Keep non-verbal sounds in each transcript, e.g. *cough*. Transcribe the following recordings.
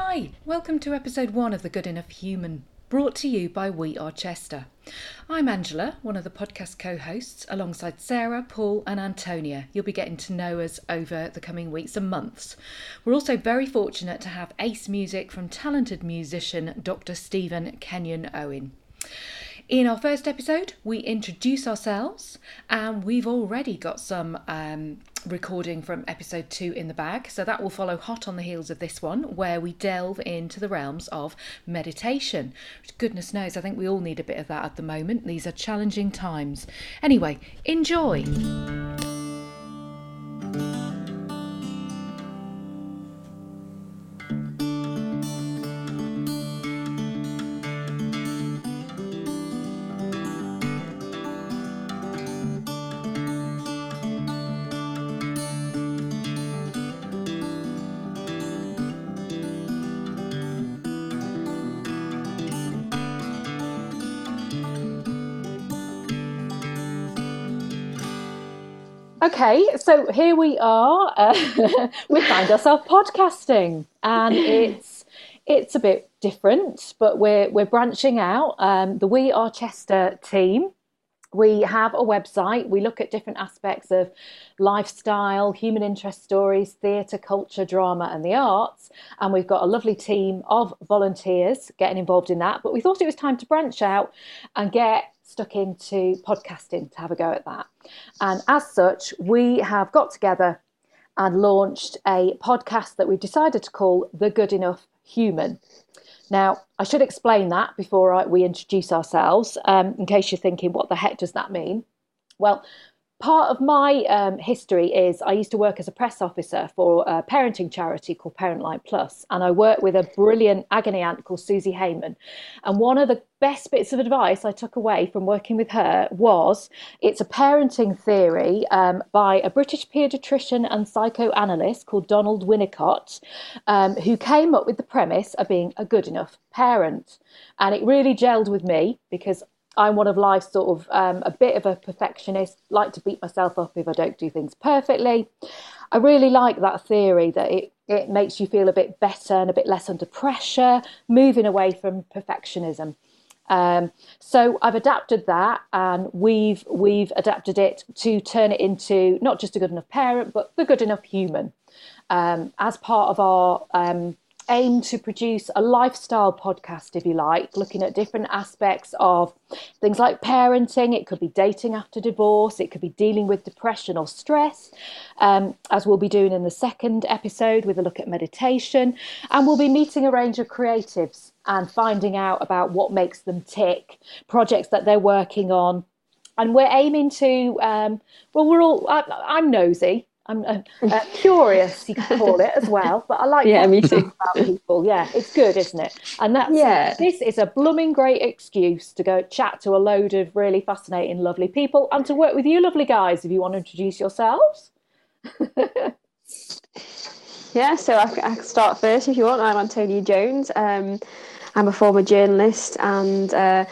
Hi, welcome to episode one of The Good Enough Human, brought to you by We Are Chester. I'm Angela, one of the podcast co hosts, alongside Sarah, Paul, and Antonia. You'll be getting to know us over the coming weeks and months. We're also very fortunate to have ace music from talented musician Dr. Stephen Kenyon Owen. In our first episode, we introduce ourselves, and we've already got some um, recording from episode two in the bag. So that will follow hot on the heels of this one, where we delve into the realms of meditation. Goodness knows, I think we all need a bit of that at the moment. These are challenging times. Anyway, enjoy. Okay, so here we are. Uh, *laughs* we find ourselves podcasting, and it's it's a bit different, but we're we're branching out. Um, the We Are Chester team. We have a website. We look at different aspects of lifestyle, human interest stories, theatre, culture, drama, and the arts. And we've got a lovely team of volunteers getting involved in that. But we thought it was time to branch out and get stuck into podcasting to have a go at that. And as such, we have got together and launched a podcast that we've decided to call The Good Enough Human. Now, I should explain that before I, we introduce ourselves, um, in case you're thinking, what the heck does that mean? Well, part of my um, history is I used to work as a press officer for a parenting charity called Parentline Plus, and I worked with a brilliant agony aunt called Suzie Hayman. And one of the best bits of advice I took away from working with her was it's a parenting theory um, by a British paediatrician and psychoanalyst called Donald Winnicott, um, who came up with the premise of being a good enough parent. And it really gelled with me because I'm one of life's sort of um, a bit of a perfectionist, like to beat myself up if I don't do things perfectly. I really like that theory that it, it makes you feel a bit better and a bit less under pressure, moving away from perfectionism. Um, so I've adapted that, and we've we've adapted it to turn it into not just a good enough parent, but the good enough human, um, as part of our um, aim to produce a lifestyle podcast, if you like, looking at different aspects of things like parenting. It could be dating after divorce, it could be dealing with depression or stress, um, as we'll be doing in the second episode with a look at meditation. And we'll be meeting a range of creatives and finding out about what makes them tick, projects that they're working on. And we're aiming to, um, well, we're all, I, I'm nosy. I'm uh, uh, curious, you could call it as well. But I like yeah, me too. About *laughs* people, yeah, it's good, isn't it? And that's yeah. This is a blooming great excuse to go chat to a load of really fascinating, lovely people, and to work with you, lovely guys. If you want to introduce yourselves. *laughs* yeah, so I, I can start first if you want. I'm Antonia Jones. Um, I'm a former journalist and. Uh,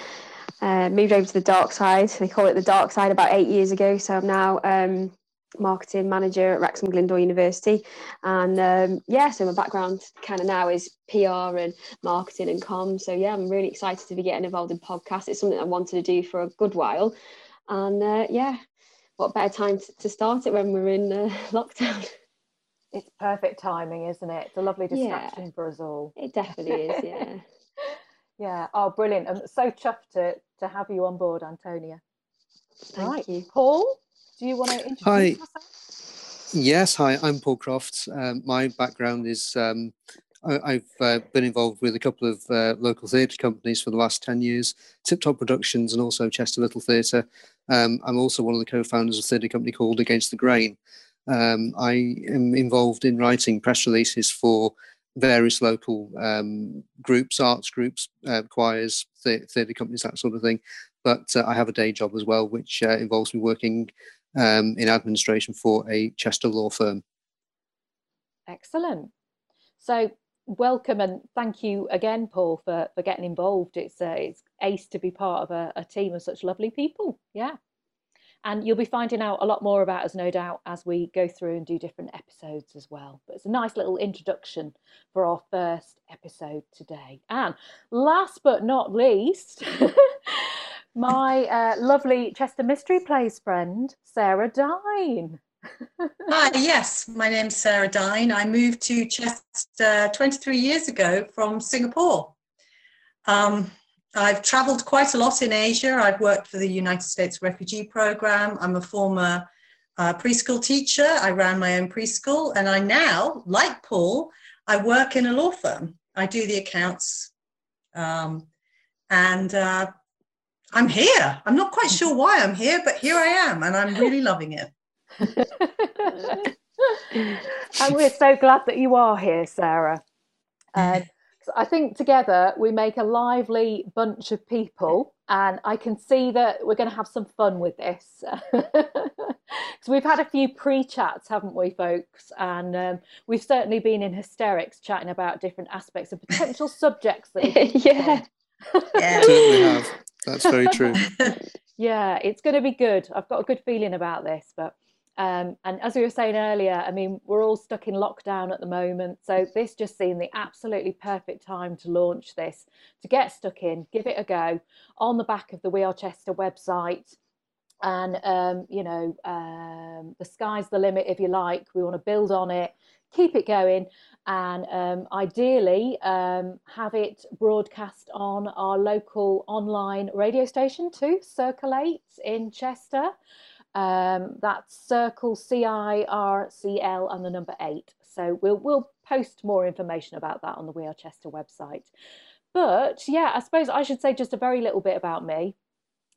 uh, moved over to the dark side. They call it the dark side about eight years ago. So I'm now um, marketing manager at Wrexham Glyndŵr University. And um, yeah, so my background kind of now is PR and marketing and comms. So yeah, I'm really excited to be getting involved in podcasts. It's something I wanted to do for a good while. And uh, yeah, what better time to start it when we're in uh, *laughs* lockdown? It's perfect timing, isn't it? It's a lovely distraction yeah, for us all. It definitely is, yeah. *laughs* yeah. Oh, brilliant. I'm so chuffed to, to have you on board, Antonia. Thank right. you. Paul, do you want to introduce hi. yourself? Yes, hi, I'm Paul Crofts. Um, my background is um, I, have uh, been involved with a couple of uh, local theatre companies for the last 10 years, Tip Top Productions and also Chester Little Theatre. Um, I'm also one of the co founders of a theatre company called Against the Grain. Um, I am involved in writing press releases for various local um, groups, arts groups, uh, choirs, theatre companies, that sort of thing. But uh, I have a day job as well, which uh, involves me working um, in administration for a Chester law firm. Excellent. So welcome and thank you again, Paul, for, for getting involved. It's uh, it's ace to be part of a, a team of such lovely people. Yeah. And you'll be finding out a lot more about us, no doubt, as we go through and do different episodes as well. But it's a nice little introduction for our first episode episode today. And last but not least, *laughs* my uh, lovely Chester Mystery Plays friend, Sarah Dine. Hi, *laughs* yes, my name's Sarah Dine. I moved to Chester 23 years ago from Singapore. Um, I've traveled quite a lot in Asia. I've worked for the United States Refugee Program. I'm a former uh, preschool teacher. I ran my own preschool, and I now, like Paul, I work in a law firm. I do the accounts, um, and uh, I'm here. I'm not quite sure why I'm here, but here I am, and I'm really loving it. *laughs* and we're so glad that you are here, Sarah. Um, I think together we make a lively bunch of people, and I can see that we're going to have some fun with this. *laughs* Because we've had a few pre chats, haven't we, folks? And um, we've certainly been in hysterics chatting about different aspects of potential subjects. That *laughs* yeah. yeah. Certainly have. That's very true. *laughs* yeah, it's going to be good. I've got a good feeling about this, but um, and as we were saying earlier, I mean, we're all stuck in lockdown at the moment. So this just seemed the absolutely perfect time to launch this, to get stuck in, give it a go on the back of the We Are Chester website. And, um, you know, um, the sky's the limit, if you like. We want to build on it, keep it going, and um, ideally um, have it broadcast on our local online radio station too, Circle8 in Chester. Um, that's circle C I R C L and the number eight. So we'll we'll post more information about that on the We Are Chester website. But yeah, I suppose I should say just a very little bit about me.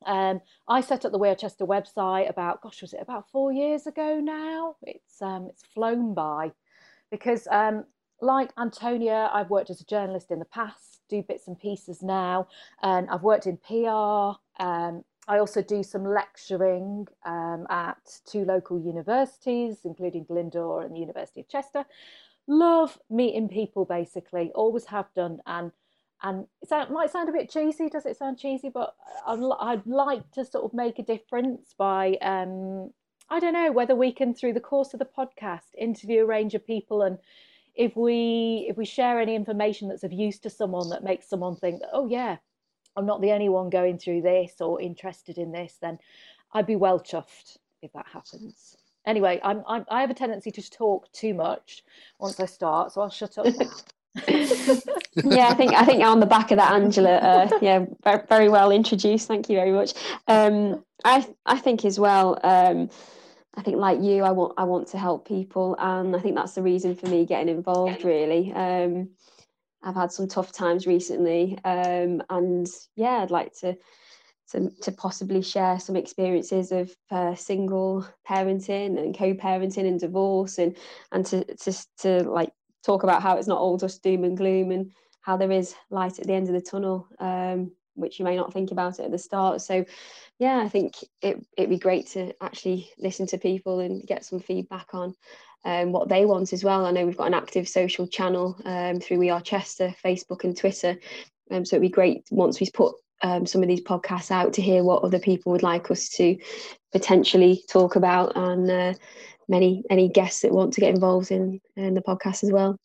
Um, I set up the We Are Chester website about gosh, was it about four years ago now? It's um, it's flown by because um, like Antonia, I've worked as a journalist in the past, do bits and pieces now, and I've worked in PR. Um, I also do some lecturing um, at two local universities, including Glyndŵr and the University of Chester. Love meeting people, basically, always have done. And and it might sound a bit cheesy. Does it sound cheesy? But I'd, like to sort of make a difference by, um, I don't know, whether we can, through the course of the podcast, interview a range of people and if we if we share any information that's of use to someone that makes someone think oh yeah I'm not the only one going through this or interested in this, then I'd be well chuffed if that happens. Anyway, I'm, I'm i have a tendency to talk too much once I start, so I'll shut up *laughs* *laughs* yeah, I think I think on the back of that, Angela. Uh, yeah, very, very, well introduced. Thank you very much. Um, I I think as well. Um, I think like you, I want I want to help people, and I think that's the reason for me getting involved. Really, um, I've had some tough times recently, um, and yeah, I'd like to, to to possibly share some experiences of uh, single parenting and co-parenting and divorce, and and to to to like talk about how it's not all just doom and gloom, and how there is light at the end of the tunnel, um, which you may not think about it at the start. So, yeah, I think it it'd be great to actually listen to people and get some feedback on um, what they want as well. I know we've got an active social channel um, through We Are Chester, Facebook and Twitter. Um, so it'd be great once we've put um, some of these podcasts out to hear what other people would like us to potentially talk about and uh, many any guests that want to get involved in, in the podcast as well.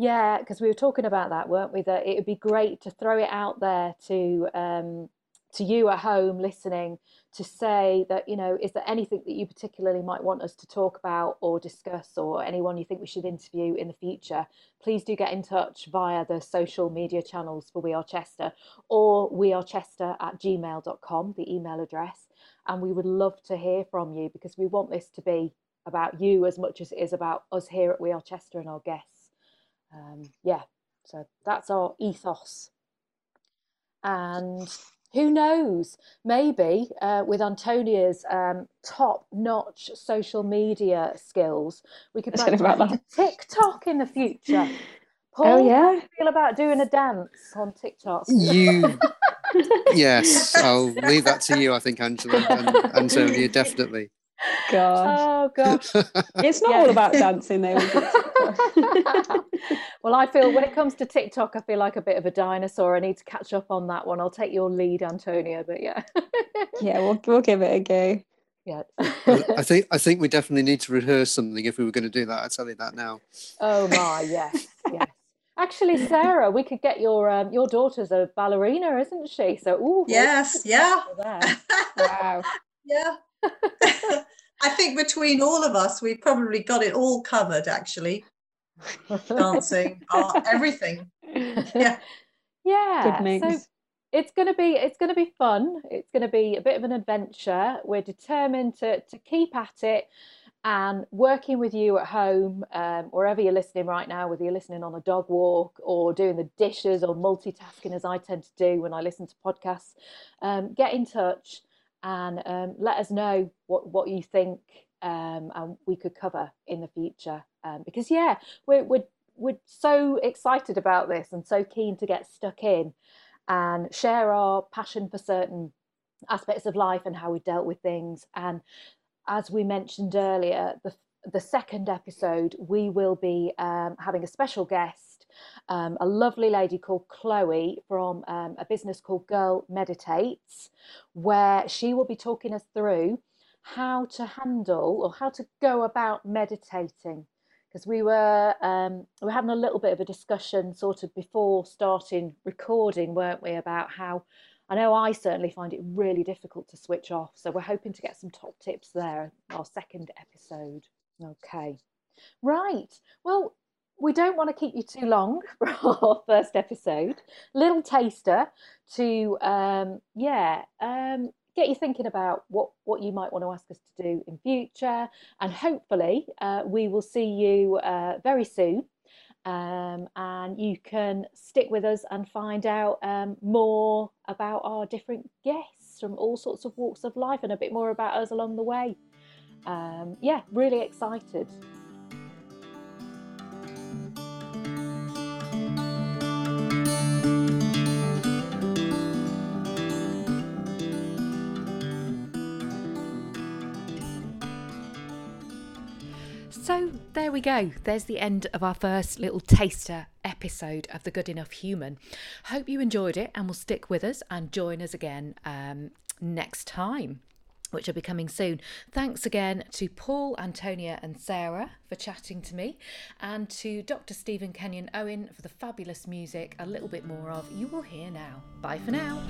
Yeah, because we were talking about that, weren't we? That it would be great to throw it out there to um, to you at home listening to say that you know is there anything that you particularly might want us to talk about or discuss or anyone you think we should interview in the future please do get in touch via the social media channels for we are chester or we are chester at gmail.com the email address and we would love to hear from you because we want this to be about you as much as it is about us here at we are chester and our guests um, yeah so that's our ethos and who knows? Maybe uh, with Antonia's um, top-notch social media skills, we could about TikTok in the future. *laughs* Paul, oh yeah. How do you feel about doing a dance on TikTok? You, *laughs* yes, I'll leave that to you. I think Angela and Antonia definitely. Gosh. Oh gosh. *laughs* it's not yeah. all about dancing though. *laughs* well, I feel when it comes to TikTok, I feel like a bit of a dinosaur. I need to catch up on that one. I'll take your lead, Antonia, but yeah. *laughs* yeah, we'll we'll give it a go. Yeah. I *laughs* think I think we definitely need to rehearse something if we were going to do that. I tell you that now. Oh my, yes, yes. Actually, Sarah, we could get your um, your daughter's a ballerina, isn't she? So, ooh, yes, yeah, wow, yeah. I think between all of us, we've probably got it all covered. Actually, dancing, art, *laughs* everything. *laughs* Yeah, yeah. Good mix. So it's gonna be it's gonna be fun. It's gonna be a bit of an adventure. We're determined to to keep at it and working with you at home, um, wherever you're listening right now, whether you're listening on a dog walk or doing the dishes or multitasking as I tend to do when I listen to podcasts, um, get in touch and um, let us know what, what you think um, and we could cover in the future. Um, because yeah, we're, we're, we're so excited about this and so keen to get stuck in and share our passion for certain aspects of life and how we dealt with things and as we mentioned earlier, the the second episode, we will be um, having a special guest, um, a lovely lady called Chloe from um, a business called Girl Meditates, where she will be talking us through how to handle or how to go about meditating. Because we were um, we were having a little bit of a discussion sort of before starting recording, weren't we, about how I know I certainly find it really difficult to switch off. So we're hoping to get some top tips there, our second episode. Okay. Right. Well, we don't want to keep you too long *laughs* for our first episode. Little taster to, um, yeah, um, get you thinking about what, what you might want to ask us to do in future. And hopefully, uh, we will see you uh, very soon um, and you can stick with us and find out um, more about our different guests from all sorts of walks of life and a bit more about us along the way. Um, yeah, really excited. There we go. There's the end of our first little taster episode of The Good Enough Human. Hope you enjoyed it and will stick with us and join us again um, next time. Which will be coming soon. Thanks again to Paul, Antonia, and Sarah for chatting to me, and to Dr. Stephen Kenyon Owen for the fabulous music. A little bit more of you will hear now. Bye for now.